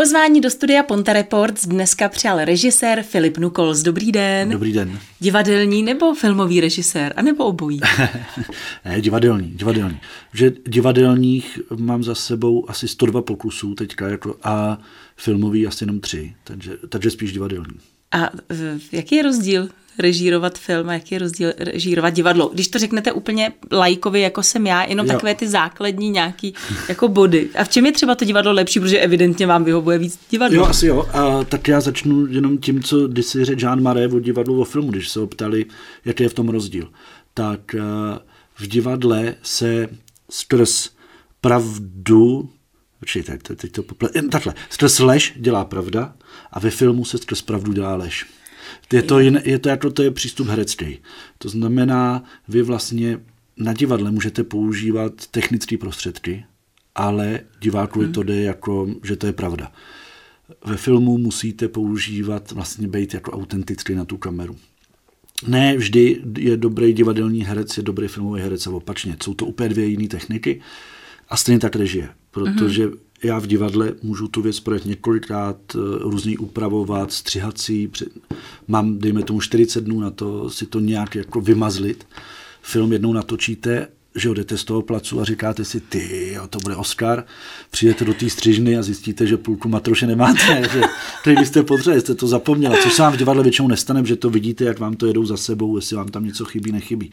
Pozvání do studia Ponta Reports dneska přijal režisér Filip Nukols. Dobrý den. Dobrý den. Divadelní nebo filmový režisér, a nebo obojí? ne, divadelní, divadelní. Že divadelních mám za sebou asi 102 pokusů teďka jako a filmový asi jenom tři, takže, takže spíš divadelní. A jaký je rozdíl režírovat film a jaký je rozdíl režírovat divadlo. Když to řeknete úplně lajkovi, jako jsem já, jenom jo. takové ty základní nějaký jako body. A v čem je třeba to divadlo lepší, protože evidentně vám vyhovuje víc divadlo? Jo, asi jo. A tak já začnu jenom tím, co když si řekl Jean Maré o divadlu o filmu, když se ho ptali, jaký je v tom rozdíl. Tak eh, v divadle se skrz pravdu Počkejte, teď to pople... Takhle, skrz lež dělá pravda a ve filmu se skrz pravdu dělá lež. Je to, jin, je to jako to je přístup herecký. To znamená, vy vlastně na divadle můžete používat technické prostředky, ale divákovi hmm. to jde jako, že to je pravda. Ve filmu musíte používat, vlastně být jako autentický na tu kameru. Ne vždy je dobrý divadelní herec, je dobrý filmový herec a opačně. Jsou to úplně dvě jiné techniky a stejně tak režie, protože hmm já v divadle můžu tu věc projet několikrát, eh, různý upravovat, střihací, mám, dejme tomu, 40 dnů na to si to nějak jako vymazlit. Film jednou natočíte, že jdete z toho placu a říkáte si, ty, jo, to bude Oscar, přijdete do té střižny a zjistíte, že půlku matroše nemáte, že který byste potřebovali, jste to zapomněla, což se vám v divadle většinou nestane, že to vidíte, jak vám to jedou za sebou, jestli vám tam něco chybí, nechybí.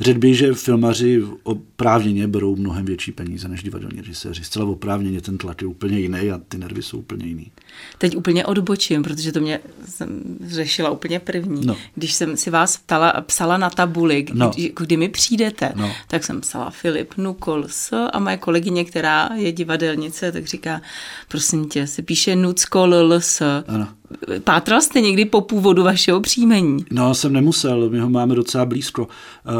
Řekl bych, že filmaři oprávněně berou mnohem větší peníze než divadelní režiséři. Zcela oprávněně ten tlak je úplně jiný a ty nervy jsou úplně jiný. Teď úplně odbočím, protože to mě jsem řešila úplně první. No. Když jsem si vás ptala, psala na tabuli, kdy, no. kdy mi přijdete, no. tak jsem psala Filip Nukols a moje kolegyně, která je divadelnice, tak říká, prosím tě, se píše Nuckol. Ano. Pátral jste někdy po původu vašeho příjmení? No, jsem nemusel, my ho máme docela blízko. Eh,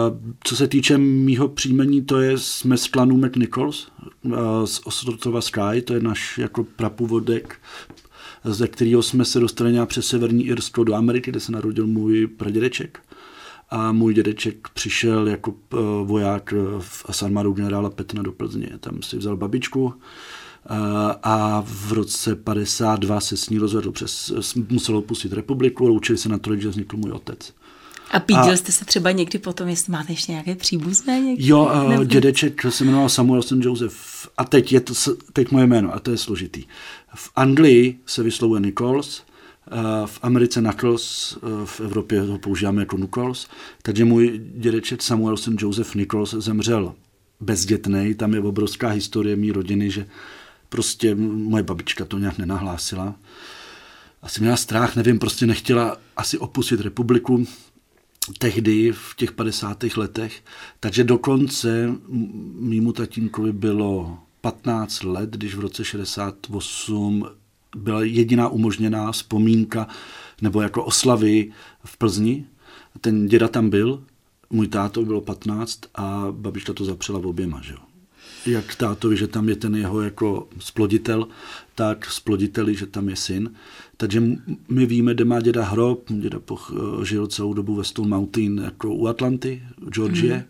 co se týče mýho příjmení, to je jsme z klanu McNichols eh, z Ostrova Sky, to je náš jako prapůvodek, ze kterého jsme se dostali nějak přes Severní Irsko do Ameriky, kde se narodil můj pradědeček. A můj dědeček přišel jako eh, voják v armádu generála Petna do Plzně. Tam si vzal babičku, a v roce 52 se s ní rozvedl přes, musel opustit republiku, loučili se na to, že vznikl můj otec. A pídil a, jste se třeba někdy potom, jestli máte ještě nějaké příbuzné? Někdy? Jo, uh, dědeček se jmenoval Samuel St. Joseph. A teď je to, teď moje jméno, a to je složitý. V Anglii se vyslovuje Nichols, v Americe Knuckles, v Evropě ho používáme jako Nichols. Takže můj dědeček Samuel St. Joseph Nichols zemřel bezdětný. Tam je obrovská historie mý rodiny, že Prostě moje babička to nějak nenahlásila. Asi měla strach, nevím, prostě nechtěla asi opustit republiku tehdy v těch 50. letech. Takže dokonce mýmu tatínkovi bylo 15 let, když v roce 68 byla jediná umožněná vzpomínka nebo jako oslavy v Plzni. Ten děda tam byl, můj táto bylo 15 a babička to zapřela v oběma. Že jo jak tátovi, že tam je ten jeho jako sploditel, tak sploditeli, že tam je syn. Takže my víme, kde má děda hrob, děda poch, žil celou dobu ve Stone Mountain jako u Atlanty, v Georgie, mm.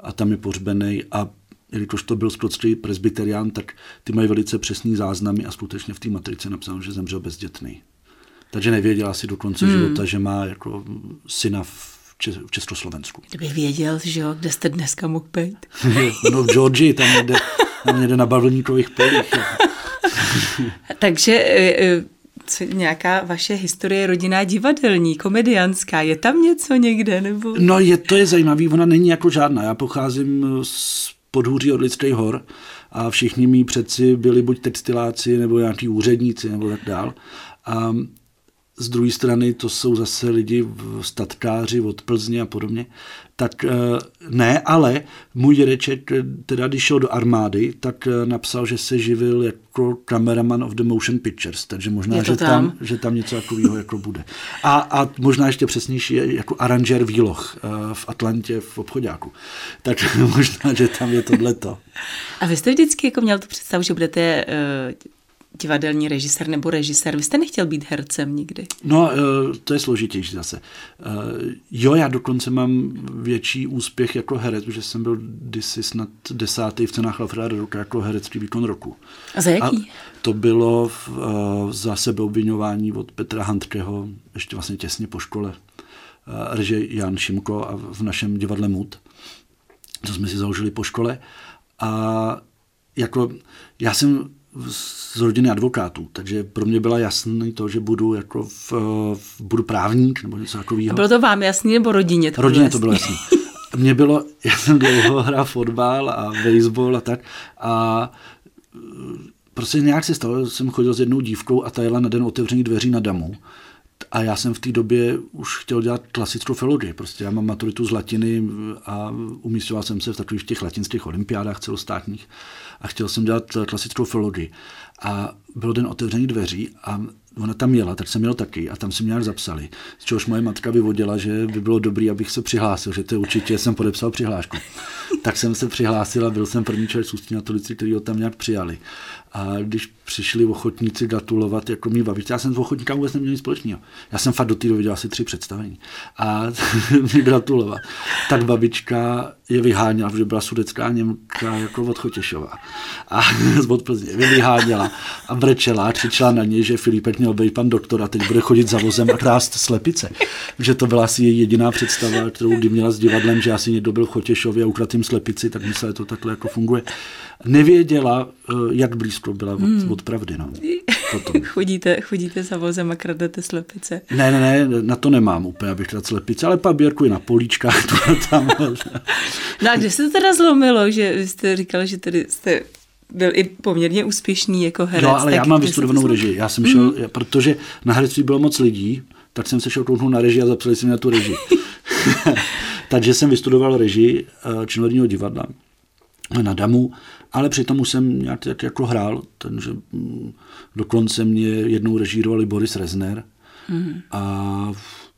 a tam je pohřbený a jelikož to byl skotský presbyterián, tak ty mají velice přesný záznamy a skutečně v té matrice napsáno, že zemřel bezdětný. Takže nevěděla si do konce mm. života, že má jako syna v v Československu. Kdyby věděl, že jo, kde jste dneska mohl být? no v Georgii, tam jde, tam jde na bavlníkových polích. Takže e, e, co, nějaká vaše historie rodinná divadelní, komedianská, je tam něco někde? Nebo? No je, to je zajímavý, ona není jako žádná. Já pocházím z podhůří od Lidských hor a všichni mý předci byli buď textiláci nebo nějaký úředníci nebo tak dál. A z druhé strany to jsou zase lidi, statkáři od Plzně a podobně, tak eh, ne, ale můj dědeček, eh, teda když šel do armády, tak eh, napsal, že se živil jako cameraman of the motion pictures, takže možná, že tam? tam, že tam něco takového jako bude. A, a možná ještě přesnější, jako aranžér výloh v Atlantě v obchodáku. Tak možná, že tam je tohleto. A vy jste vždycky jako měl tu představu, že budete divadelní režisér nebo režisér. Vy jste nechtěl být hercem nikdy? No, to je složitější zase. Jo, já dokonce mám větší úspěch jako herec, protože jsem byl kdysi snad desátý v cenách Alfreda Roka jako herecký výkon roku. A za jaký? A to bylo v, za sebeobvinování od Petra Handkeho, ještě vlastně těsně po škole. Reže Jan Šimko a v našem divadle Mut. To jsme si založili po škole. A jako já jsem z rodiny advokátů, takže pro mě byla jasný to, že budu jako v, v, budu právník nebo něco takového. Bylo to vám jasný nebo rodině to Rodině bylo to bylo jasný. Mně bylo, já jsem dlouho hrál fotbal a baseball a tak a prostě nějak se stalo, jsem chodil s jednou dívkou a ta jela na den otevření dveří na damu a já jsem v té době už chtěl dělat klasickou filologii. Prostě já mám maturitu z latiny a umístěval jsem se v takových těch latinských olympiádách celostátních a chtěl jsem dělat klasickou filologii. A byl den otevření dveří a ona tam jela, tak jsem měl taky a tam si mě zapsali. Z čehož moje matka vyvodila, že by bylo dobré, abych se přihlásil, že to je určitě jsem podepsal přihlášku. tak jsem se přihlásil a byl jsem první člověk z Ústí na Tolici, který ho tam nějak přijali. A když přišli ochotníci gratulovat jako mý babičce, já jsem s ochotníkám vůbec neměl nic společného. Já jsem fakt do té doby dělal asi tři představení. A mi gratulovat. Tak babička je vyháněla, protože byla sudecká Němka jako od Chotěšova. A od Plzně. Je vyháněla a brečela a křičela na něj, že Filipek měl být pan doktor a teď bude chodit za vozem a krást slepice. Že to byla asi její jediná představa, kterou kdy měla s divadlem, že asi někdo byl Chotěšově a ukradl jim slepici, tak myslela, že to takhle jako funguje. Nevěděla, eh, jak blízko byla od, hmm. od pravdy. No. chodíte, chodíte za vozem a kradete slepice. Ne, ne, ne, na to nemám úplně, abych kradl slepice, ale paběrku i na políčkách. Tu tam. no a kde se to teda zlomilo, že jste říkali, že tedy jste byl i poměrně úspěšný jako herec. No, ale já mám vystudovanou režii. Já jsem šel, mm. protože na herectví bylo moc lidí, tak jsem se šel kouknout na režii a zapsali jsem na tu režii. Takže jsem vystudoval režii eh, činoherního divadla na Damu, ale přitom už jsem nějak tak jako hrál, takže mm, dokonce mě jednou režírovali Boris Rezner mm. a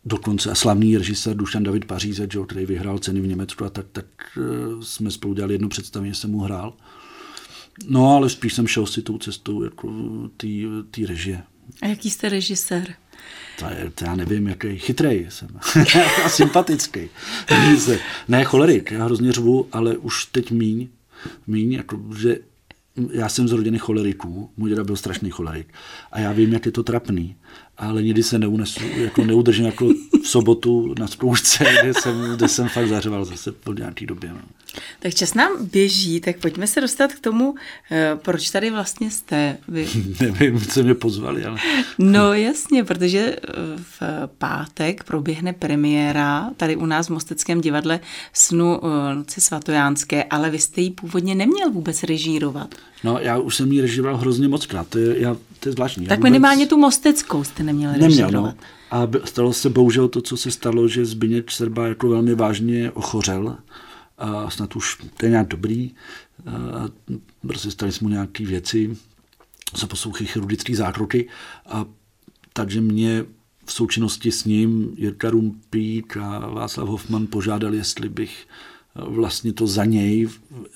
dokonce a slavný režisér Dušan David Paříze, který vyhrál ceny v Německu a tak, tak eh, jsme spolu dělali jedno představení, jsem mu hrál. No, ale spíš jsem šel si tou cestou jako té režie. A jaký jste režisér? To, je, to já nevím, jaký chytrej jsem. a sympatický. ne, cholerik, já hrozně řvu, ale už teď míň, míň, jako, že já jsem z rodiny choleriků, můj děda byl strašný cholerik a já vím, jak je to trapný ale nikdy se neunesu, jako neudržím jako v sobotu na zkoušce, kde jsem, kde jsem fakt zařval zase po nějaký době. No. Tak čas nám běží, tak pojďme se dostat k tomu, eh, proč tady vlastně jste. Vy... Nevím, co mě pozvali, ale... No jasně, protože eh, v pátek proběhne premiéra tady u nás v Mosteckém divadle snu eh, Noci svatojánské, ale vy jste ji původně neměl vůbec režírovat. No, já už jsem ji režíroval hrozně moc krát, to je, já, to je zvláštní. Tak vůbec... minimálně tu Mosteckou jste neměl Neměl, no. A stalo se bohužel to, co se stalo, že Zbyněk Serba jako velmi vážně ochořel a snad už to je nějak dobrý. A prostě stali jsme mu nějaké věci, za poslouchy chirurgické zákroky a takže mě v součinnosti s ním Jirka Rumpík a Václav Hoffman požádali, jestli bych vlastně to za něj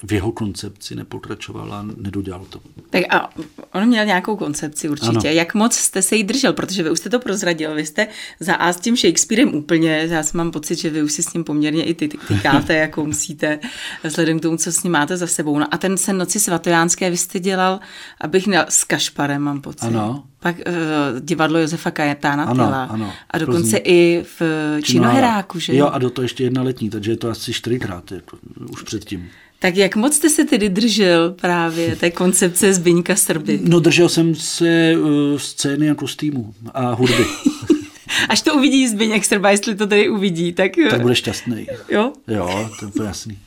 v jeho koncepci nepokračoval a nedodělal to. Tak a on měl nějakou koncepci určitě. Ano. Jak moc jste se jí držel, protože vy už jste to prozradil, vy jste za A s tím Shakespearem úplně, já mám pocit, že vy už si s ním poměrně i ty tykáte, jako musíte, vzhledem k tomu, co s ním máte za sebou. No a ten sen noci svatojánské vy jste dělal, abych měl s Kašparem, mám pocit. Ano. Pak uh, divadlo Josefa Kajetána ano, Tyla. Ano, a dokonce Plzní. i v Činoheráku, že jo? a do toho ještě jedna letní, takže je to asi čtyřikrát jako, už předtím. Tak jak moc jste se tedy držel právě té koncepce Zbyňka Srby? No držel jsem se uh, scény a kostýmu a hudby. Až to uvidí Zbyněk Srba, jestli to tady uvidí, tak... Tak bude šťastný. Jo? Jo, to je jasný.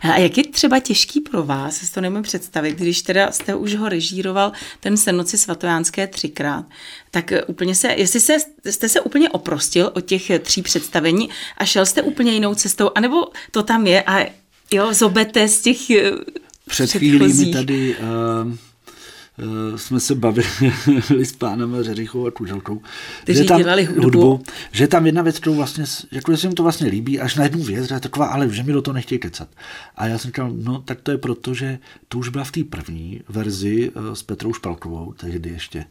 A jak je třeba těžký pro vás, si to nemůžu představit, když teda jste už ho režíroval ten Senoci svatojánské třikrát, tak úplně se, jestli se, jste se úplně oprostil od těch tří představení a šel jste úplně jinou cestou, anebo to tam je a jo, zobete z těch Před chvílí mi tady uh, uh, jsme se bavili s pánem Řerichou a Kuželkou. Že tam, dělali hudbu. hudbu. Že tam jedna věc, kterou vlastně, jako se jim to vlastně líbí, až na jednu věc, že je taková, ale že mi do toho nechtějí kecat. A já jsem říkal, no tak to je proto, že to už byla v té první verzi uh, s Petrou Špalkovou, tehdy ještě.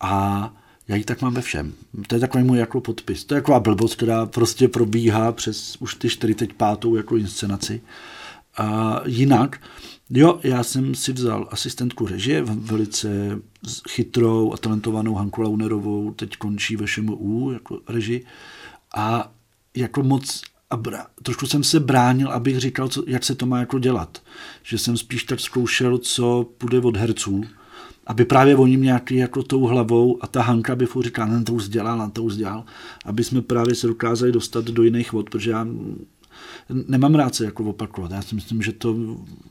A já ji tak mám ve všem. To je takový můj jako podpis. To je taková blbost, která prostě probíhá přes už ty 45. jako inscenaci. A jinak, jo, já jsem si vzal asistentku režie, velice chytrou a talentovanou Hanku Launerovou, teď končí ve ŠMU jako reži. A jako moc a bra, trošku jsem se bránil, abych říkal, co, jak se to má jako dělat. Že jsem spíš tak zkoušel, co půjde od herců, aby právě oni nějaký jako tou hlavou a ta Hanka by furt říkala, to už dělal, to už dělal, aby jsme právě se dokázali dostat do jiných vod, protože já nemám rád se jako opakovat. Já si myslím, že to,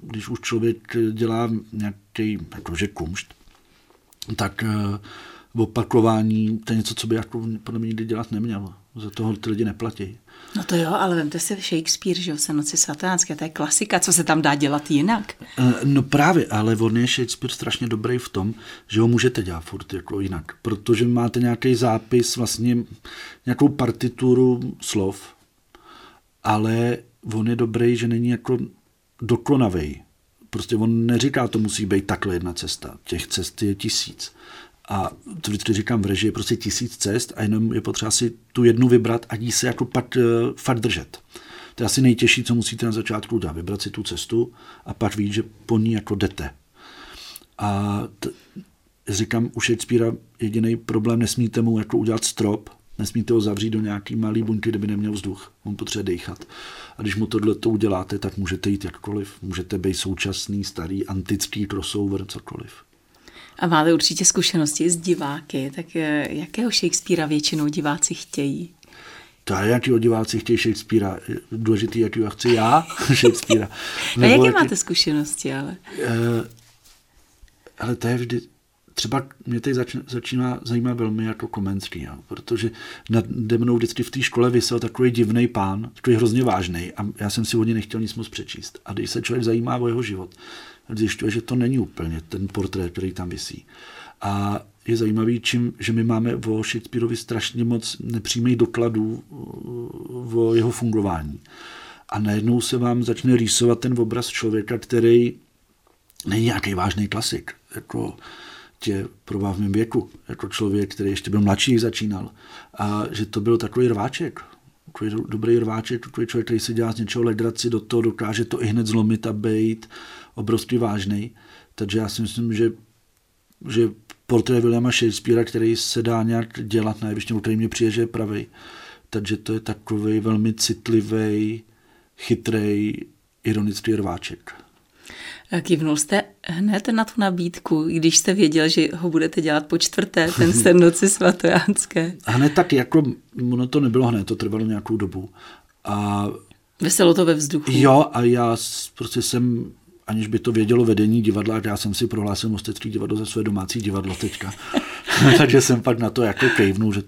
když už člověk dělá nějaký jakože kumšt, tak uh, opakování, to je něco, co by jako podle mě nikdy dělat neměl. Za toho ty lidi neplatí. No to jo, ale vemte si Shakespeare, že jo, se noci svatánské, to je klasika, co se tam dá dělat jinak. Uh, no právě, ale on je Shakespeare strašně dobrý v tom, že ho můžete dělat furt jako jinak, protože máte nějaký zápis, vlastně nějakou partituru slov, ale on je dobrý, že není jako dokonavý. Prostě on neříká, to musí být takhle jedna cesta. Těch cest je tisíc. A to vždycky říkám v režii, prostě tisíc cest a jenom je potřeba si tu jednu vybrat a jí se jako pak uh, fakt držet. To je asi nejtěžší, co musíte na začátku udělat. Vybrat si tu cestu a pak víc, že po ní jako jdete. A t- říkám, u Shakespearea jediný problém, nesmíte mu jako udělat strop, Nesmíte ho zavřít do nějaký malý buňky, kde by neměl vzduch. On potřebuje dechat. A když mu tohle to uděláte, tak můžete jít jakkoliv. Můžete být současný, starý, antický crossover, cokoliv. A máte určitě zkušenosti s diváky, tak eh, jakého Shakespearea většinou diváci chtějí? To je, jaký diváci chtějí Shakespearea. Důležitý, jaký ho chci já, Shakespearea. a jaké jaký... máte zkušenosti, ale? Uh, ale to je vždy, třeba mě teď zač, začíná zajímat velmi jako Komenský, jo, protože nade mnou vždycky v té škole vysel takový divný pán, takový hrozně vážný a já jsem si o něj nechtěl nic moc přečíst. A když se člověk zajímá o jeho život, zjišťuje, že to není úplně ten portrét, který tam visí. A je zajímavý, čím, že my máme o Shakespeareovi strašně moc nepřímých dokladů o jeho fungování. A najednou se vám začne rýsovat ten obraz člověka, který není nějaký vážný klasik. Jako, tě probá v mém věku, jako člověk, který ještě byl mladší, začínal. A že to byl takový rváček, takový dobrý rváček, takový člověk, který si dělá z něčeho legraci, do toho dokáže to i hned zlomit a být obrovský vážný. Takže já si myslím, že, že portrét Williama Shakespearea, který se dá nějak dělat na jevišti, který mě přijde, že je pravý. Takže to je takový velmi citlivý, chytrý, ironický rváček. Kivnul jste hned na tu nabídku, když jste věděl, že ho budete dělat po čtvrté, ten sen noci svatojánské. Hned tak jako, no to nebylo hned, to trvalo nějakou dobu. A Veselo to ve vzduchu. Jo, a já prostě jsem, aniž by to vědělo vedení divadla, já jsem si prohlásil Mostecký divadlo za své domácí divadlo teďka. Takže jsem pak na to jako kejvnul, že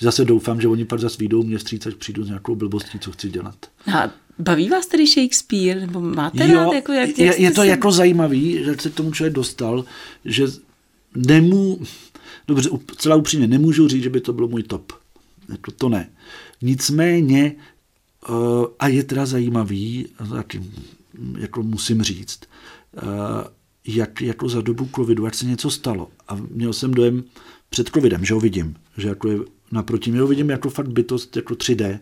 zase doufám, že oni pak zase výjdou mě vstříc, až přijdu s nějakou blbostí, co chci dělat. A Baví vás tedy Shakespeare? Nebo máte jo, rád? Jako, jak, jak je, je to si... jako zajímavý, že se k tomu člověk dostal, že nemů, dobře, celá upřímně, nemůžu říct, že by to bylo můj top. Jako to ne. Nicméně, uh, a je teda zajímavý, taky, jako musím říct, uh, jak jako za dobu covidu, jak se něco stalo. A měl jsem dojem před covidem, že ho vidím, že jako je naproti mě ho vidím jako fakt bytost, jako 3D,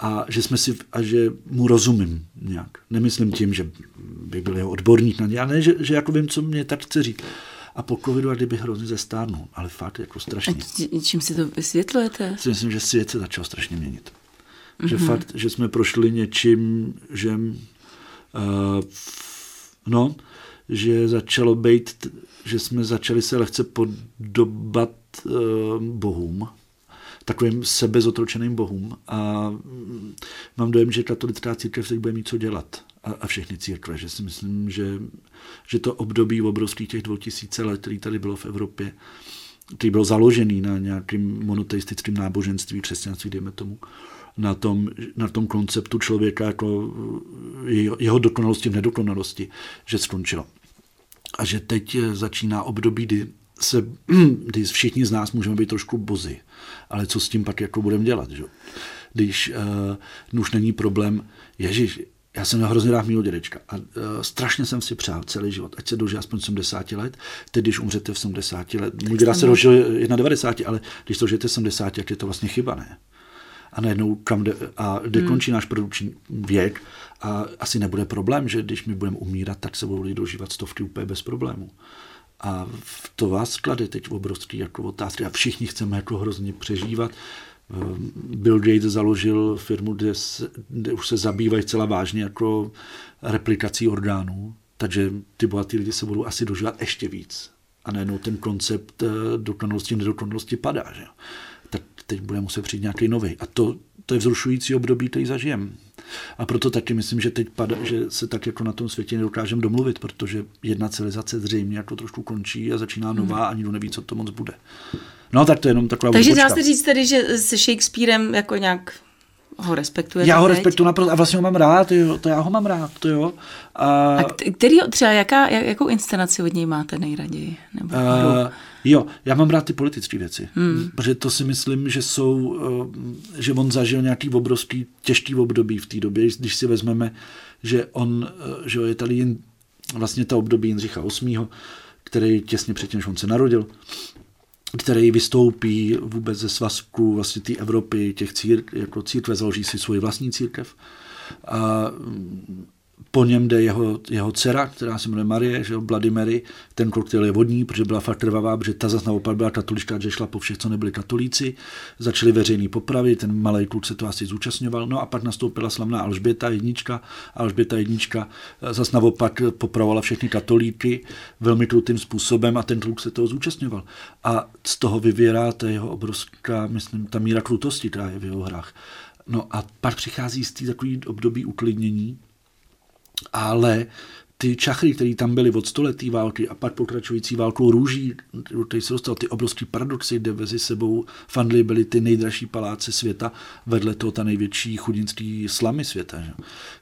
a že, jsme si, a že mu rozumím nějak. Nemyslím tím, že by byl jeho odborník na ně, ale ne, že, že jako vím, co mě tak chce říct. A po covidu, a kdyby hrozně zestárnul, ale fakt jako strašně. A čím si to vysvětlujete? Si myslím, že svět se začal strašně měnit. Mm-hmm. Že mhm. fakt, že jsme prošli něčím, že uh, no, že začalo být, že jsme začali se lehce podobat uh, bohům, takovým sebezotročeným bohům a mám dojem, že katolická církev teď bude mít co dělat a, a všechny církve, že si myslím, že, že to období obrovských těch 2000 let, který tady bylo v Evropě, který byl založený na nějakým monoteistickým náboženství, křesťanství, dejme tomu, na tom, na tom konceptu člověka jako jeho, jeho dokonalosti v nedokonalosti, že skončilo. A že teď začíná období, kdy, se, kdy všichni z nás můžeme být trošku bozy. Ale co s tím pak jako budeme dělat? Že? Když uh, už není problém, ježiš, já jsem hrozně rád mýho dědečka a uh, strašně jsem si přál celý život, ať se dožije aspoň 70 let, teď když umřete v 70 let, můj děda se dožil 91, ale když to žijete 70, tak je to vlastně chyba, ne? A najednou kam jde, a kde hmm. končí náš produkční věk a asi nebude problém, že když my budeme umírat, tak se budou lidi dožívat stovky úplně bez problémů. A to vás klade teď obrovský jako otázky a všichni chceme jako hrozně přežívat. Ehm, Bill Gates založil firmu, kde, se, kde už se zabývají celá vážně jako replikací orgánů, takže ty bohatý lidi se budou asi dožívat ještě víc. A najednou ten koncept eh, dokonalosti, nedokonalosti padá. Že? Teď bude muset přijít nějaký nový. A to, to je vzrušující období, který zažijeme. A proto taky myslím, že teď pada, že se tak jako na tom světě nedokážeme domluvit, protože jedna civilizace zřejmě jako trošku končí a začíná nová hmm. a nikdo neví, co to moc bude. No tak to je jenom taková Takže dá se říct tedy, že se Shakespearem jako nějak ho respektuje. Já ho respektuju naprosto a vlastně ho mám rád, jo, to já ho mám rád, to jo. A, a který, třeba jaká, jakou inscenaci od něj máte nejraději? Nebo uh, jo, já mám rád ty politické věci, hmm. protože to si myslím, že jsou, eh, že on zažil nějaký obrovský těžký období v té době, když si vezmeme, že on, eh, že je tady jen vlastně to období Jindřicha VIII., který těsně předtím, než on se narodil, který vystoupí vůbec ze svazku vlastně té Evropy, těch cír, jako církve, založí si svoji vlastní církev. A po něm jde jeho, jeho dcera, která se jmenuje Marie, že jo, Bloody Mary, ten koktejl je vodní, protože byla fakt trvavá, protože ta zase naopak byla katolička, že šla po všech, co nebyli katolíci, začaly veřejný popravy, ten malý kluk se to asi zúčastňoval, no a pak nastoupila slavná Alžběta jednička, Alžběta jednička eh, zase naopak popravovala všechny katolíky velmi krutým způsobem a ten kluk se toho zúčastňoval. A z toho vyvěrá ta jeho obrovská, myslím, ta míra krutosti, která je v jeho hrách. No a pak přichází z té takový období uklidnění, ale ty čachry, které tam byly od století války a pak pokračující válkou růží, který se dostal ty obrovské paradoxy, kde mezi sebou fandly byly ty nejdražší paláce světa, vedle toho ta největší chudinský slamy světa. Že?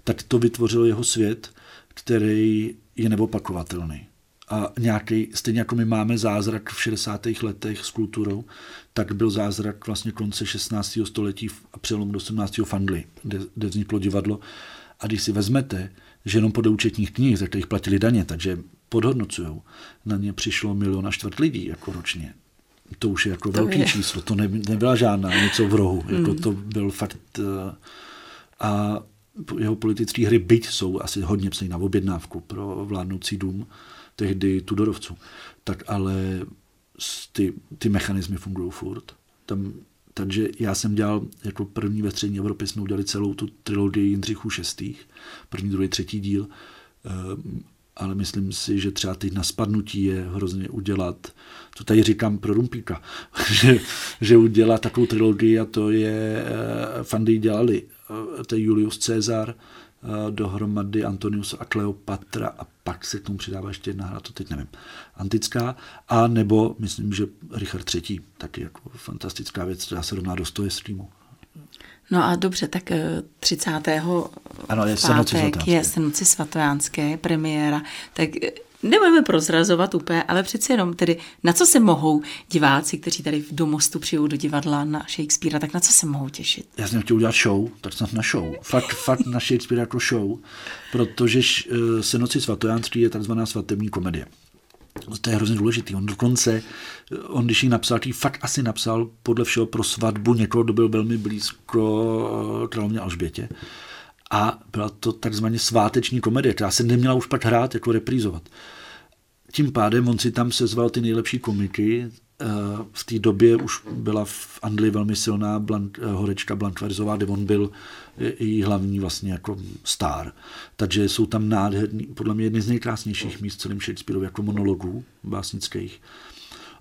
Tak to vytvořilo jeho svět, který je neopakovatelný. A nějaký, stejně jako my máme zázrak v 60. letech s kulturou, tak byl zázrak vlastně konce 16. století a přelomu do 18. fandly, kde, kde vzniklo divadlo. A když si vezmete, že jenom podle účetních knih, ze kterých platili daně, takže podhodnocují, na ně přišlo milion a čtvrt lidí jako ročně. To už je jako to velký je. číslo, to ne, nebyla žádná něco v rohu, mm. jako to byl fakt eh, a jeho politické hry, byť jsou asi hodně psaný na objednávku pro vládnoucí dům, tehdy Tudorovců, tak ale ty, ty mechanismy fungují furt. Tam takže já jsem dělal jako první ve střední Evropě, jsme udělali celou tu trilogii Jindřichů šestých, první, druhý, třetí díl, ehm, ale myslím si, že třeba teď na spadnutí je hrozně udělat, to tady říkám pro Rumpíka, že, že udělat takovou trilogii a to je, eh, fandy dělali, eh, to je Julius Caesar, Eh, dohromady Antonius a Kleopatra a pak se k tomu přidává ještě jedna hra, to teď nevím, antická, a nebo myslím, že Richard III, taky jako fantastická věc, která se rovná Dostojevskému. No a dobře, tak 30. Ano, je pátek je Senoci svatojánské premiéra, tak nebudeme prozrazovat úplně, ale přeci jenom tedy, na co se mohou diváci, kteří tady v Domostu přijou do divadla na Shakespearea, tak na co se mohou těšit? Já jsem chtěl udělat show, tak snad na show. Fakt, fakt na Shakespearea jako show, protože uh, Senoci svatojánství je takzvaná svatební komedie. To je hrozně důležitý. On dokonce, on když ji napsal, který fakt asi napsal podle všeho pro svatbu někoho, kdo byl velmi blízko eh, královně Alžbětě. A byla to takzvaně sváteční komedie, která se neměla už pak hrát, jako reprízovat. Tím pádem on si tam sezval ty nejlepší komiky. Eh, v té době už byla v Anglii velmi silná Blank, eh, horečka Blankverzová, kde on byl její hlavní vlastně jako star. Takže jsou tam nádherný, podle mě jedny z nejkrásnějších míst celým Shakespeareov jako monologů básnických.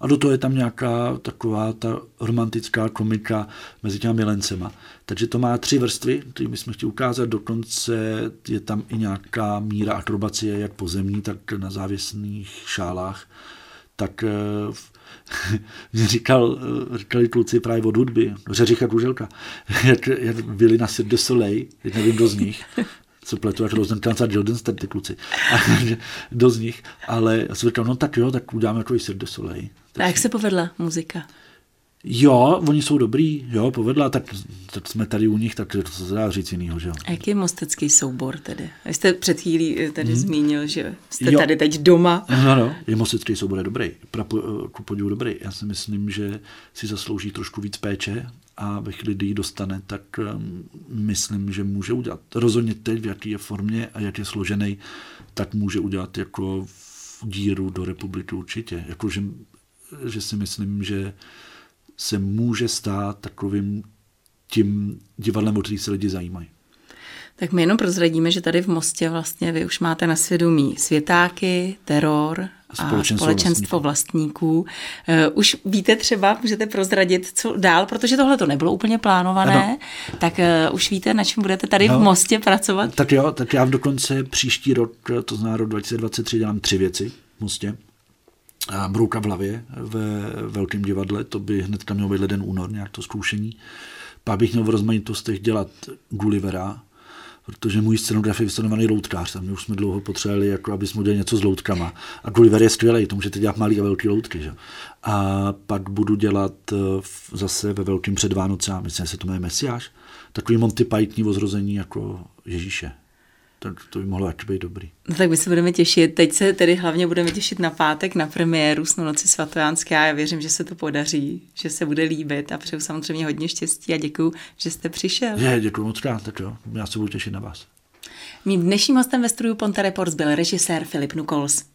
A do toho je tam nějaká taková ta romantická komika mezi těmi milencema. Takže to má tři vrstvy, které bychom chtěli ukázat. Dokonce je tam i nějaká míra akrobacie, jak pozemní, tak na závěsných šálách. Tak eh, mě říkal, eh, říkali kluci právě od hudby, Řeřicha Kuželka, jak, jak byli na Cirque du Soleil, nevím kdo z nich, se pletu, jak Rosenkrantz a Guildenstern, ty kluci. A, do z nich. Ale já jsem říkal, no tak jo, tak uděláme jako Cirque du Soleil. A jak se povedla muzika? Jo, oni jsou dobrý, jo, povedla, tak, tak jsme tady u nich, tak to se dá říct jinýho, že jo. A jaký je mostecký soubor tedy? Vy jste před chvílí eh, tady hmm. zmínil, že jste jo. tady teď doma. No, no, je mostecký soubor je dobrý, prapo, eh, ku podivu dobrý. Já si myslím, že si zaslouží trošku víc péče a ve chvíli, kdy ji dostane, tak um, myslím, že může udělat. Rozhodně teď, v jaký je formě a jak je složený, tak může udělat jako díru do republiky určitě. Jako, že, si myslím, že se může stát takovým tím divadlem, o který se lidi zajímají. Tak my jenom prozradíme, že tady v Mostě vlastně vy už máte na svědomí světáky, teror a společenstvo, společenstvo vlastníků. vlastníků. Uh, už víte třeba, můžete prozradit, co dál, protože tohle to nebylo úplně plánované, ano. tak uh, už víte, na čem budete tady no, v Mostě pracovat? Tak jo, tak já dokonce příští rok, to znamená rok 2023, dělám tři věci v Mostě. Brouka v hlavě ve Velkém divadle, to by hnedka mělo být jeden únor, nějak to zkoušení. Pak bych měl v rozmanitostech dělat Gullivera, protože můj scenograf je vystudovaný loutkář, tam už jsme dlouho potřebovali, jako aby jsme udělali něco s loutkama. A Gulliver je skvělý, to můžete dělat malý a velký loutky. Že? A pak budu dělat eh, zase ve velkým před Vánoce, myslím, že se to jmenuje Mesiáš, takový Monty Python o zrození jako Ježíše tak to by mohlo být dobrý. No tak my se budeme těšit. Teď se tedy hlavně budeme těšit na pátek, na premiéru s noci svatojánské a já věřím, že se to podaří, že se bude líbit a přeju samozřejmě hodně štěstí a děkuji, že jste přišel. Je, děkuji moc krát, tak jo, já se budu těšit na vás. Mým dnešním hostem ve studiu Ponte Reports byl režisér Filip Nukols.